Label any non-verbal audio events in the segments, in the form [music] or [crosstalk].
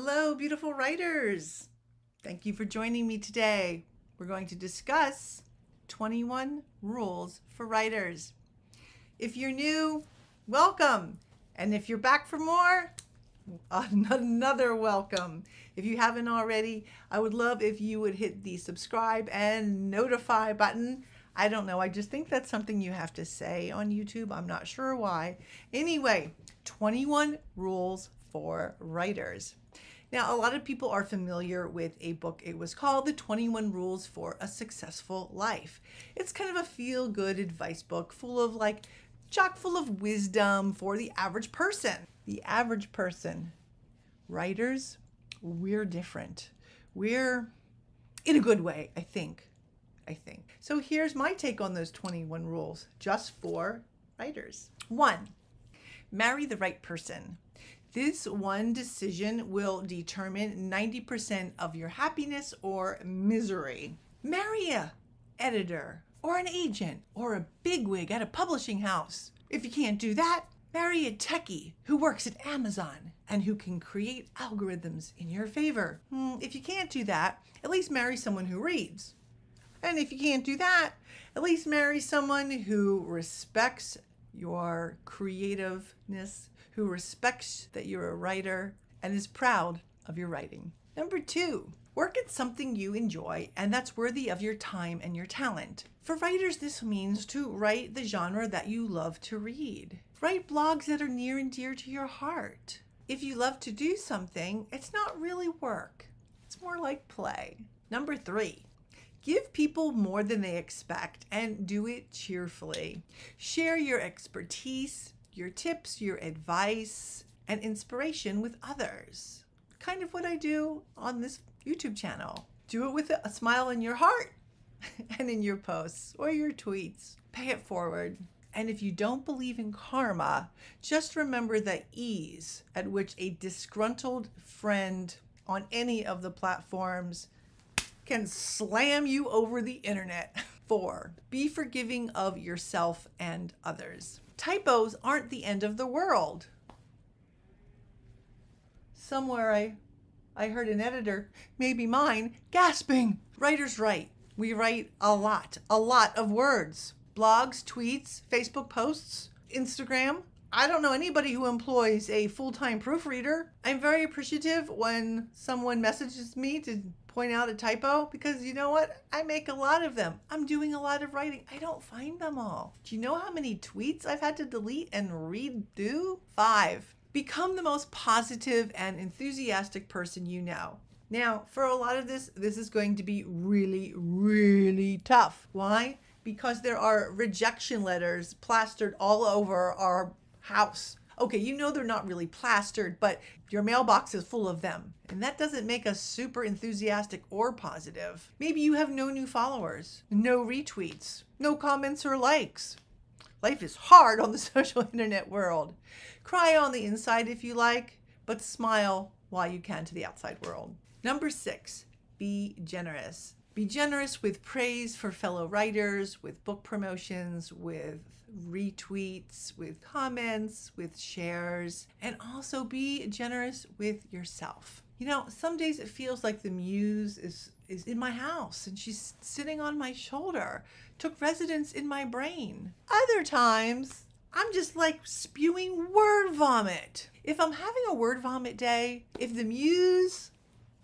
Hello, beautiful writers. Thank you for joining me today. We're going to discuss 21 rules for writers. If you're new, welcome. And if you're back for more, [laughs] another welcome. If you haven't already, I would love if you would hit the subscribe and notify button. I don't know. I just think that's something you have to say on YouTube. I'm not sure why. Anyway, 21 rules for writers. Now, a lot of people are familiar with a book. It was called The 21 Rules for a Successful Life. It's kind of a feel good advice book full of like chock full of wisdom for the average person. The average person. Writers, we're different. We're in a good way, I think. I think. So here's my take on those 21 rules just for writers. One, marry the right person. This one decision will determine 90% of your happiness or misery. Marry a editor or an agent or a bigwig at a publishing house. If you can't do that, marry a techie who works at Amazon and who can create algorithms in your favor. Hmm, if you can't do that, at least marry someone who reads. And if you can't do that, at least marry someone who respects your creativeness, who respects that you're a writer and is proud of your writing. Number two, work at something you enjoy and that's worthy of your time and your talent. For writers, this means to write the genre that you love to read. Write blogs that are near and dear to your heart. If you love to do something, it's not really work, it's more like play. Number three, Give people more than they expect and do it cheerfully. Share your expertise, your tips, your advice, and inspiration with others. Kind of what I do on this YouTube channel. Do it with a smile in your heart [laughs] and in your posts or your tweets. Pay it forward. And if you don't believe in karma, just remember the ease at which a disgruntled friend on any of the platforms can slam you over the internet. Four, be forgiving of yourself and others typos aren't the end of the world. Somewhere I I heard an editor, maybe mine, gasping. Writers write. We write a lot, a lot of words. Blogs, tweets, Facebook posts, Instagram. I don't know anybody who employs a full time proofreader. I'm very appreciative when someone messages me to point out a typo because you know what? I make a lot of them. I'm doing a lot of writing. I don't find them all. Do you know how many tweets I've had to delete and redo? Five. Become the most positive and enthusiastic person you know. Now, for a lot of this, this is going to be really, really tough. Why? Because there are rejection letters plastered all over our house okay, you know they're not really plastered, but your mailbox is full of them. And that doesn't make us super enthusiastic or positive. Maybe you have no new followers, no retweets, no comments or likes. Life is hard on the [laughs] social internet world. Cry on the inside if you like, but smile while you can to the outside world. Number six, be generous. Be generous with praise for fellow writers, with book promotions, with retweets, with comments, with shares, and also be generous with yourself. You know, some days it feels like the muse is is in my house and she's sitting on my shoulder, took residence in my brain. Other times I'm just like spewing word vomit. If I'm having a word vomit day, if the muse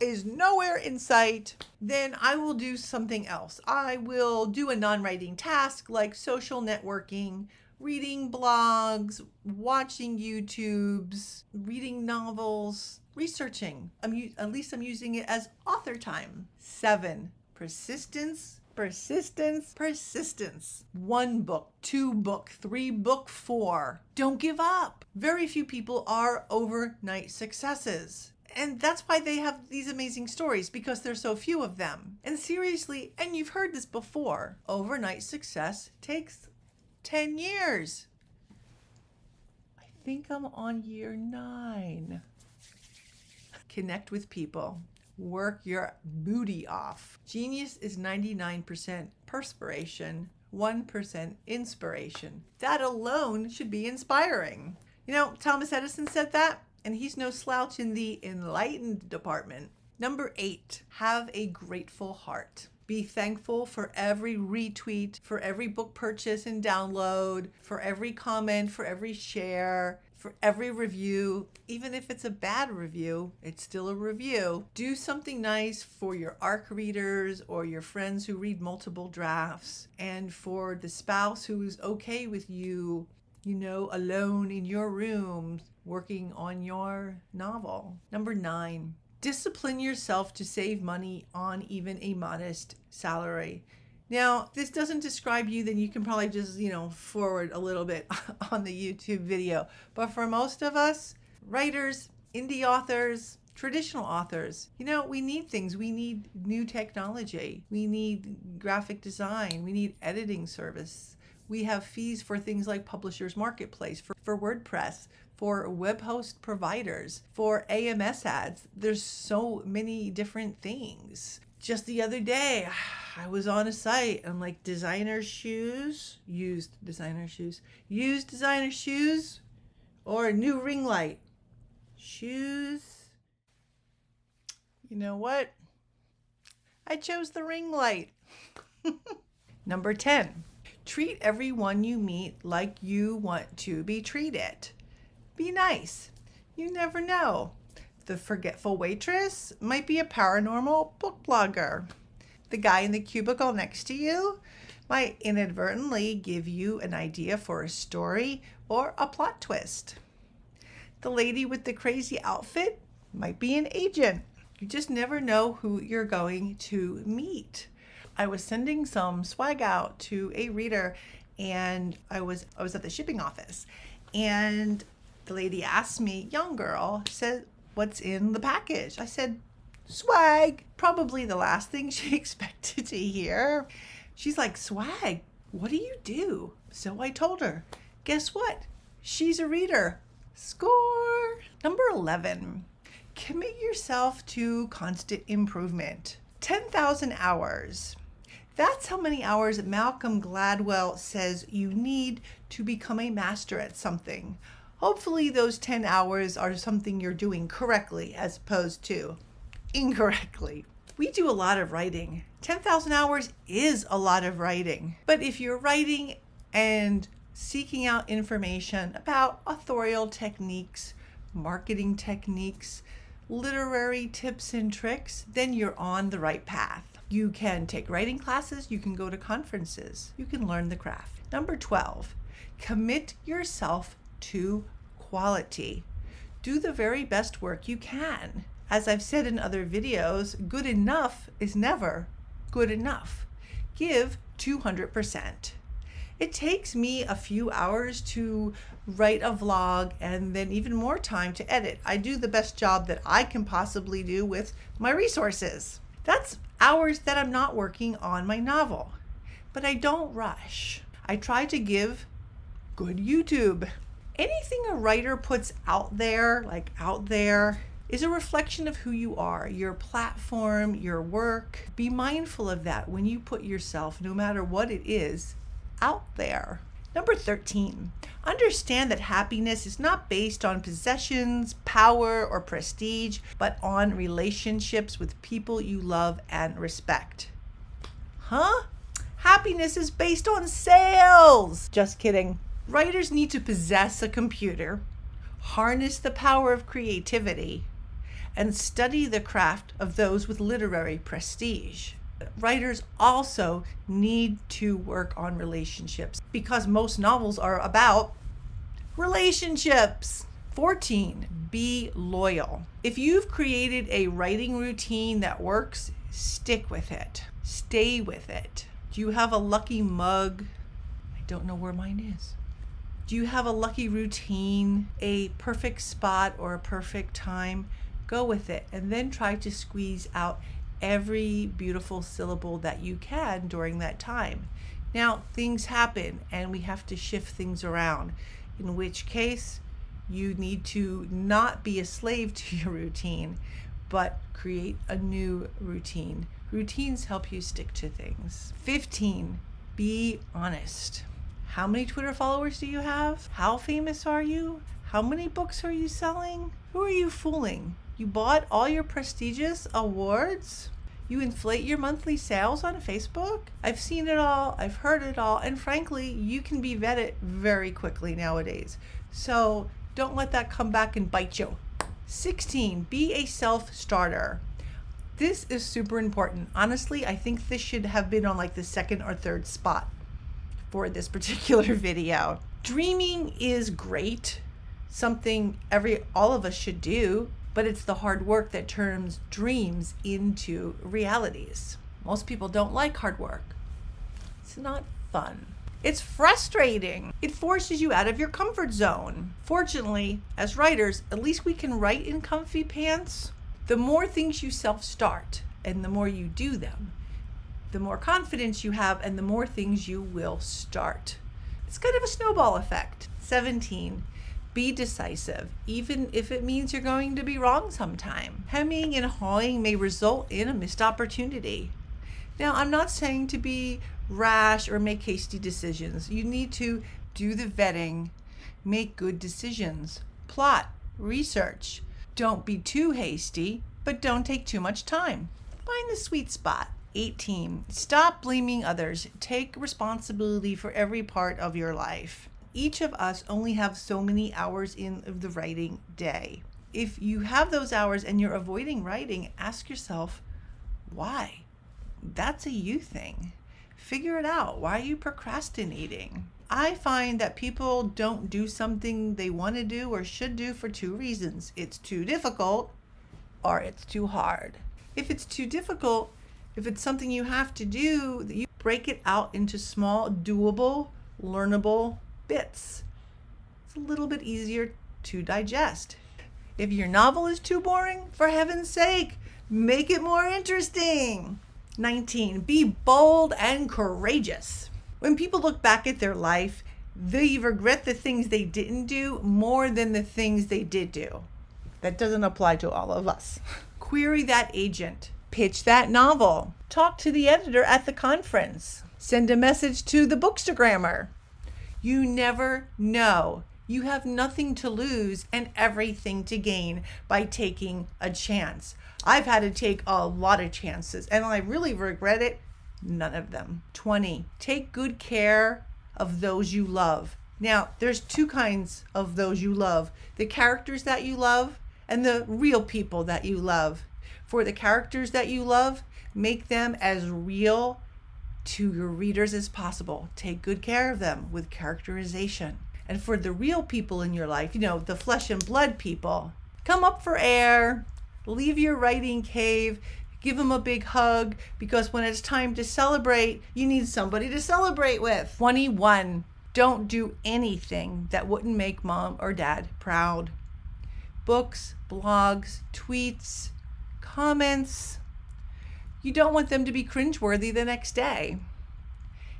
is nowhere in sight, then I will do something else. I will do a non writing task like social networking, reading blogs, watching YouTubes, reading novels, researching. I'm, at least I'm using it as author time. Seven, persistence, persistence, persistence. One book, two book, three book, four. Don't give up. Very few people are overnight successes and that's why they have these amazing stories because there's so few of them. And seriously, and you've heard this before, overnight success takes 10 years. I think I'm on year 9. Connect with people. Work your booty off. Genius is 99% perspiration, 1% inspiration. That alone should be inspiring. You know, Thomas Edison said that and he's no slouch in the enlightened department. Number eight, have a grateful heart. Be thankful for every retweet, for every book purchase and download, for every comment, for every share, for every review. Even if it's a bad review, it's still a review. Do something nice for your ARC readers or your friends who read multiple drafts, and for the spouse who's okay with you, you know, alone in your room working on your novel. Number nine, discipline yourself to save money on even a modest salary. Now, this doesn't describe you, then you can probably just, you know, forward a little bit [laughs] on the YouTube video. But for most of us, writers, indie authors, traditional authors, you know, we need things. We need new technology. We need graphic design. We need editing service. We have fees for things like Publishers Marketplace, for, for WordPress, for web host providers, for AMS ads. There's so many different things. Just the other day, [sighs] I was on a site. I'm like, designer shoes, used designer shoes, used designer shoes, or a new ring light. Shoes. You know what? I chose the ring light. [laughs] Number 10. Treat everyone you meet like you want to be treated. Be nice. You never know. The forgetful waitress might be a paranormal book blogger. The guy in the cubicle next to you might inadvertently give you an idea for a story or a plot twist. The lady with the crazy outfit might be an agent. You just never know who you're going to meet. I was sending some swag out to a reader and I was I was at the shipping office and the lady asked me, young girl, said, What's in the package? I said, Swag. Probably the last thing [laughs] she expected to hear. She's like, Swag, what do you do? So I told her, Guess what? She's a reader. Score. Number 11. Commit yourself to constant improvement. 10,000 hours. That's how many hours Malcolm Gladwell says you need to become a master at something. Hopefully, those 10 hours are something you're doing correctly as opposed to incorrectly. We do a lot of writing. 10,000 hours is a lot of writing. But if you're writing and seeking out information about authorial techniques, marketing techniques, literary tips and tricks, then you're on the right path. You can take writing classes, you can go to conferences, you can learn the craft. Number 12, commit yourself to quality. Do the very best work you can. As I've said in other videos, good enough is never good enough. Give 200%. It takes me a few hours to write a vlog and then even more time to edit. I do the best job that I can possibly do with my resources. That's hours that I'm not working on my novel. But I don't rush. I try to give good YouTube anything a writer puts out there, like out there, is a reflection of who you are, your platform, your work. Be mindful of that when you put yourself, no matter what it is, out there. Number 13, understand that happiness is not based on possessions, power, or prestige, but on relationships with people you love and respect. Huh? Happiness is based on sales. Just kidding. Writers need to possess a computer, harness the power of creativity, and study the craft of those with literary prestige. Writers also need to work on relationships because most novels are about relationships. 14. Be loyal. If you've created a writing routine that works, stick with it. Stay with it. Do you have a lucky mug? I don't know where mine is. Do you have a lucky routine, a perfect spot, or a perfect time? Go with it and then try to squeeze out every beautiful syllable that you can during that time. Now, things happen and we have to shift things around, in which case, you need to not be a slave [laughs] to your routine, but create a new routine. Routines help you stick to things. 15, be honest. How many Twitter followers do you have? How famous are you? How many books are you selling? Who are you fooling? You bought all your prestigious awards? You inflate your monthly sales on Facebook? I've seen it all, I've heard it all, and frankly, you can be vetted very quickly nowadays. So don't let that come back and bite you. 16, be a self starter. This is super important. Honestly, I think this should have been on like the second or third spot for this [laughs] particular video. Dreaming is great, something every all of us should do, but it's the hard work that turns dreams into realities. Most people don't like hard work. It's not fun. It's frustrating. It forces you out of your comfort zone. Fortunately, as writers, at least we can write in comfy pants. The more things you self start and the more you do them, the more confidence you have and the more things you will start. It's kind of a snowball effect. 17. Be decisive, even if it means you're going to be wrong sometime. Hemming and hawing may result in a missed opportunity. Now, I'm not saying to be rash or make hasty decisions. You need to do the vetting, make good decisions, plot, research. Don't be too hasty, but don't take too much time. Find the sweet spot. 18. Stop blaming others. Take responsibility for every part of your life. Each of us only have so many hours in the writing day. If you have those hours and you're avoiding writing, ask yourself, why? That's a you thing. Figure it out. Why are you procrastinating? I find that people don't do something they want to do or should do for two reasons it's too difficult or it's too hard. If it's too difficult, if it's something you have to do, you break it out into small, doable, learnable bits. It's a little bit easier to digest. If your novel is too boring, for heaven's sake, make it more interesting. 19. Be bold and courageous. When people look back at their life, they regret the things they didn't do more than the things they did do. That doesn't apply to all of us. Query that agent. Pitch that novel. Talk to the editor at the conference. Send a message to the bookstagrammer. You never know. You have nothing to lose and everything to gain by taking a chance. I've had to take a lot of chances and I really regret it. None of them. 20. Take good care of those you love. Now, there's two kinds of those you love the characters that you love and the real people that you love. For the characters that you love, make them as real to your readers as possible. Take good care of them with characterization. And for the real people in your life, you know, the flesh and blood people, come up for air, leave your writing cave, give them a big hug because when it's time to celebrate, you need somebody to celebrate with. 21. Don't do anything that wouldn't make mom or dad proud. Books, blogs, tweets, comments. You don't want them to be cringeworthy the next day.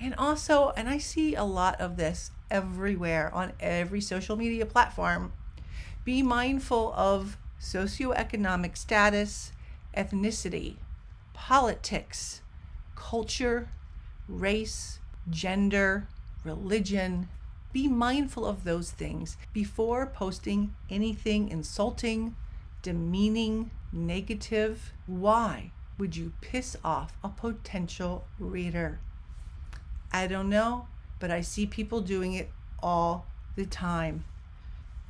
And also, and I see a lot of this everywhere on every social media platform, be mindful of socioeconomic status, ethnicity, politics, culture, race, gender, religion. Be mindful of those things before posting anything insulting, demeaning, negative. Why would you piss off a potential reader? I don't know, but I see people doing it all the time.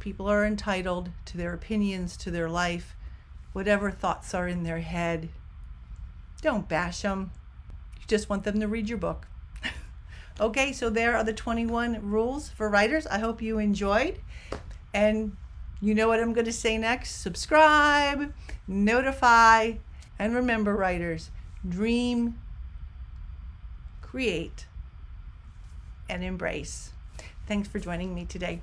People are entitled to their opinions, to their life, whatever thoughts are in their head. Don't bash them. You just want them to read your book. [laughs] okay, so there are the 21 rules for writers. I hope you enjoyed. And you know what I'm going to say next? Subscribe, notify, and remember, writers, dream, create, and embrace. Thanks for joining me today.